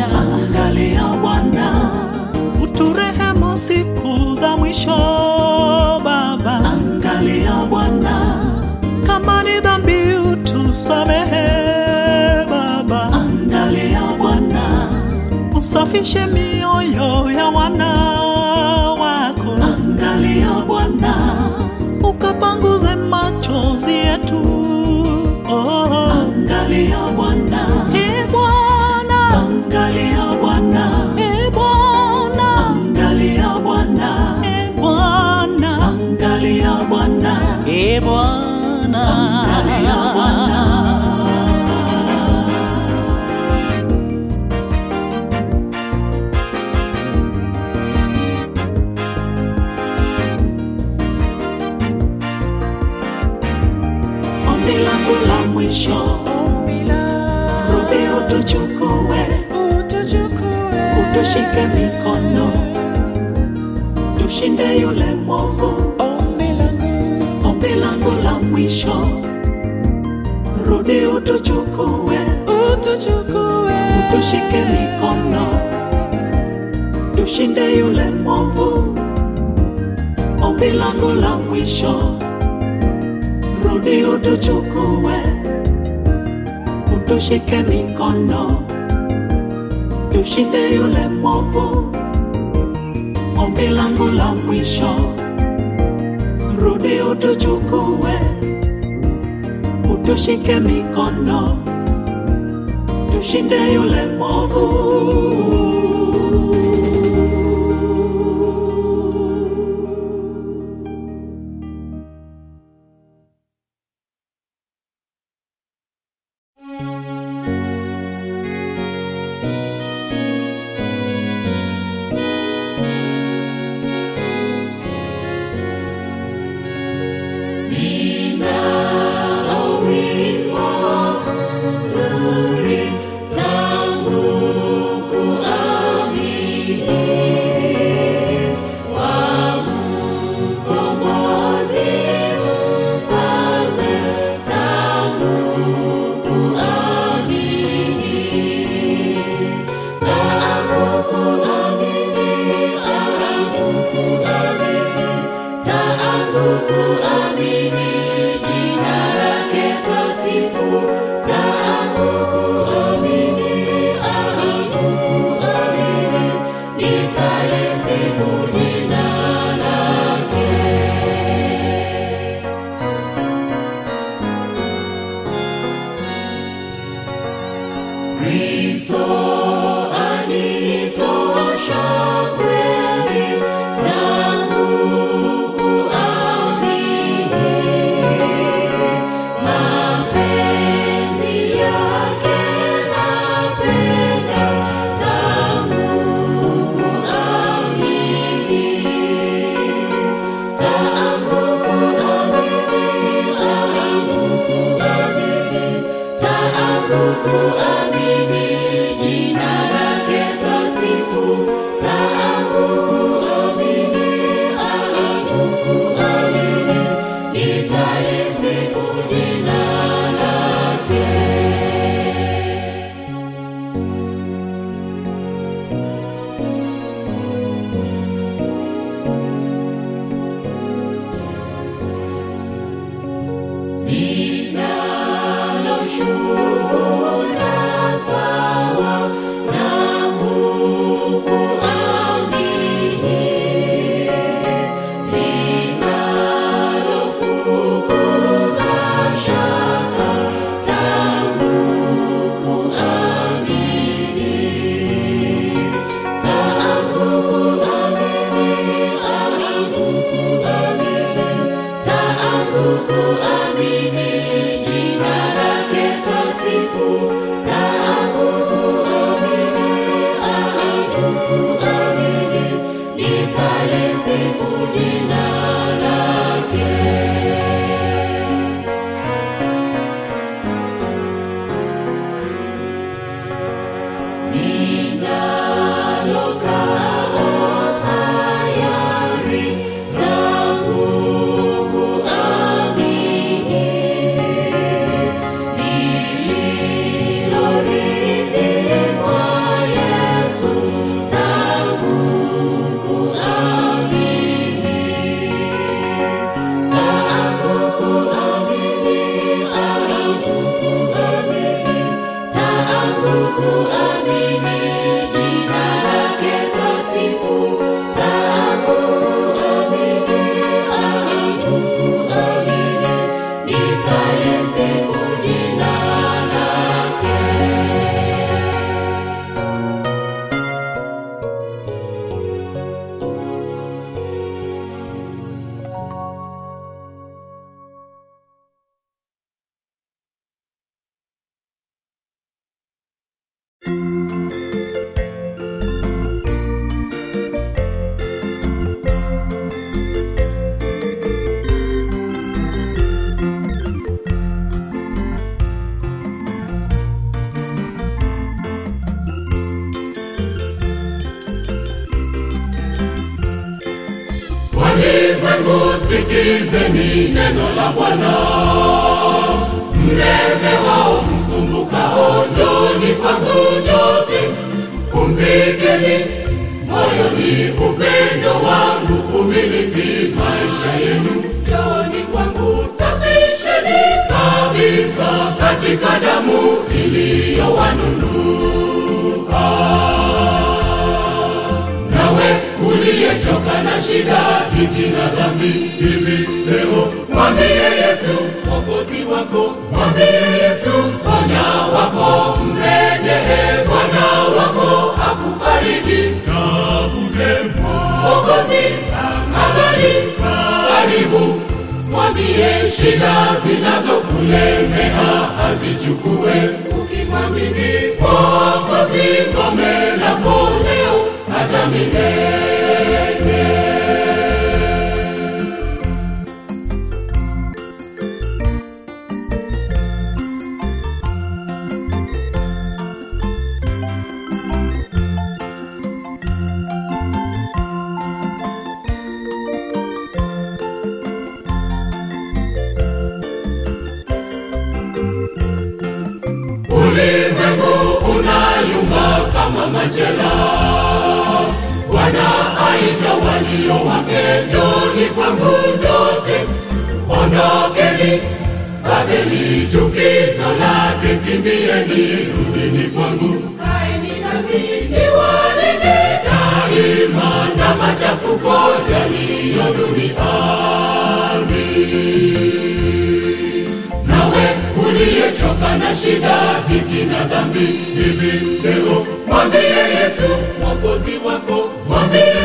angalia, angalia Bwana, uturehemu siku za mwisho Baba, angalia Bwana, kama ni dhambi utusamehe Baba, angalia Bwana, usafishe mioyo ya wana wako, angalia Bwana, ukapanguze machozi yetu. Oh. angalia Bwana, utushike mikono, tushinde yule mwovu. Ombi langu. La mwisho, rudi utuchukue, utushike mikono, tushinde yule mwovu. Ombi langu la mwisho, rudi utuchukue, utushike mikono, tushinde yule mwovu. Ombi langu la mwisho, rudi utuchukue, utushike mikono, tushinde yule mwovu. Aku sikizeni neno la Bwana. Mlewao msumbukao, njoni kwangu nyote, pumzikeni moyoni, upendo wangu umiliki maisha yenu. joni kwangu, safisheni kabisa katika damu iliyowanunua uliyechoka na shida, dhiki na dhambi, hivi leo mwambie Yesu mwokozi wako, mwambie Yesu Bwana wako, mrejee Bwana wako akufariji. Tafute mwokozi angali karibu, mwambie shida zinazokulemea azichukue, ukimwamini mwokozi ngome lako leo hata milele. Walio wake, njoni kwangu nyote, ondokeni Babeli, chukizo lake, kimbieni, rudini kwangu, kaeni nami, niwalinde daima na machafuko yaliyo duniani nawe uliyechoka na shida, dhiki na dhambi, hivi leo mwambie Yesu mwokozi wako, mwambie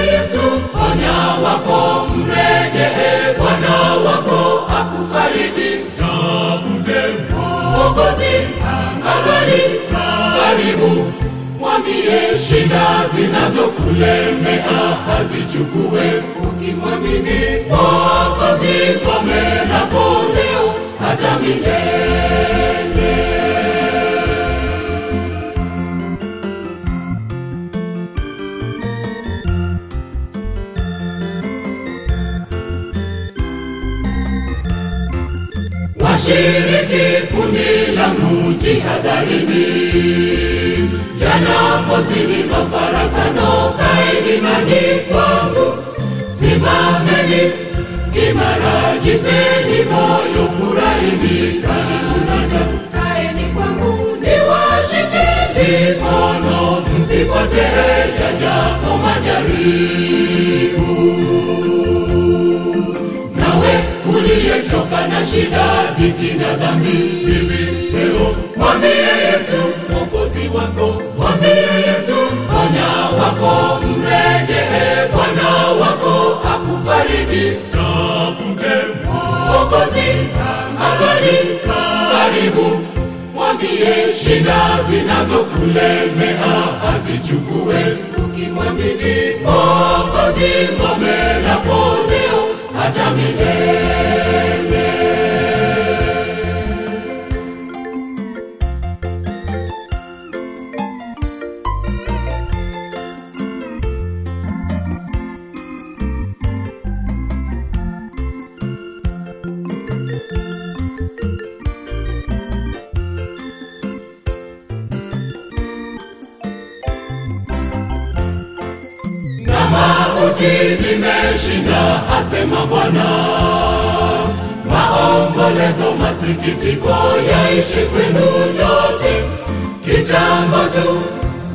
mwambie shida zinazokulemea hazichukue, ukimwamini mwokozi ngome lako leo hata milele. Washiriki kundi langu jihadharini, yanapozidi mafarakano, kaeni nanyi kwangu, simameni imara, jipeni moyo, furahini, karibu naja, kaeni kwangu, niwashike mikono, msipotee yajapo majaribu. Nawe uliyechoka na shida, dhiki na dhambi, mwambie Yesu mwokozi wako, wako, mrejee Bwana wako akufariji. Tafute mwokozi angali karibu, mwambie shida zinazokulemea azichukue, ukimwamini mwokozi ngome lako leo hata milele. Mauti nimeshinda, asema Bwana. Maombolezo, masikitiko yaishi kwenu nyote, kitambo tu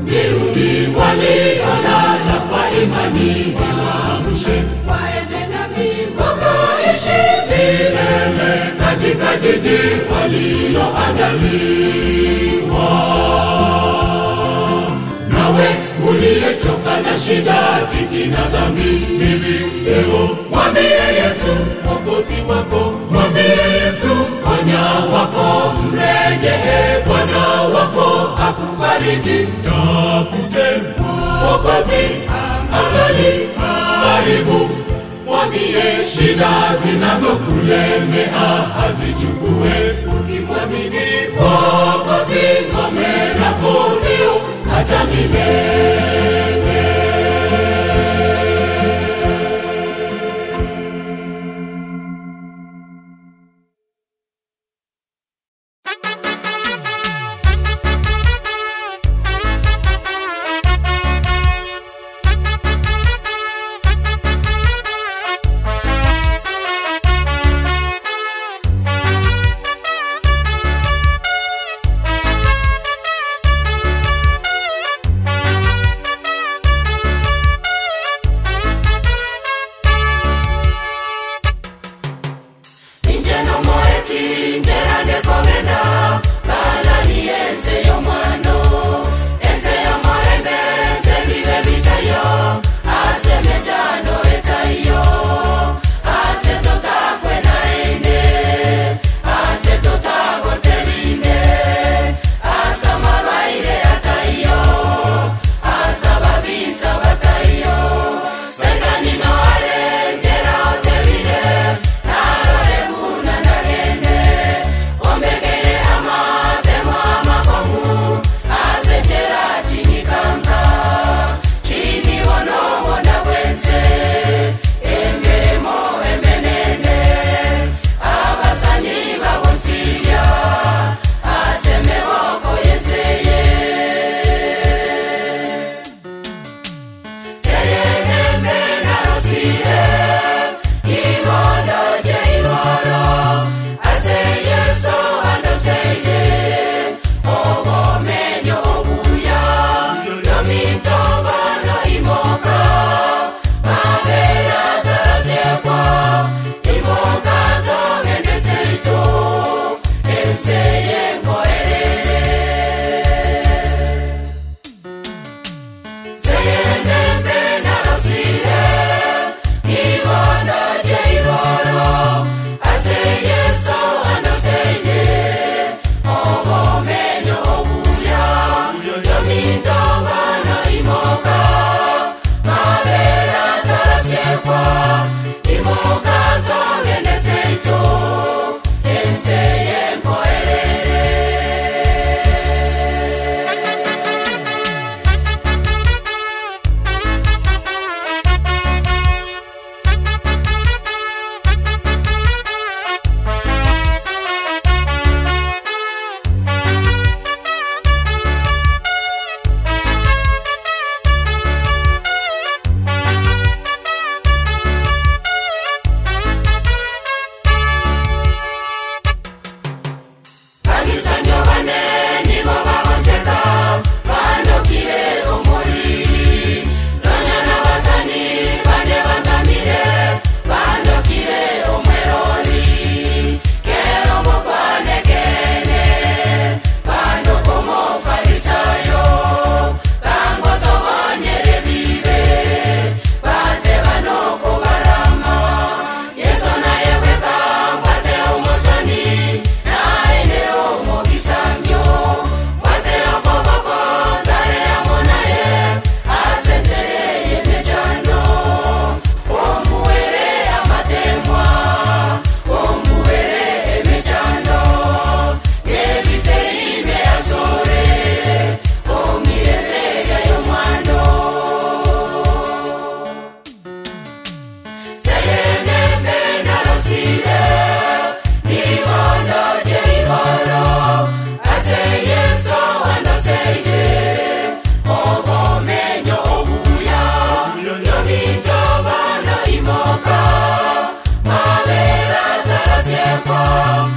nirudi waliolala kwa imani waamshe, waende nami wakaishi milele katika jiji waliloandaliwa uliyechoka na shida dhiki na dhambi. Hivi leo mwambie yesu mwokozi wako. Mwambie yesu ponya wako. Mrejee bwana wako. Akufariji. Tafute mwokozi. Angali. Karibu. Mwambie shida zinazokulemea azichukue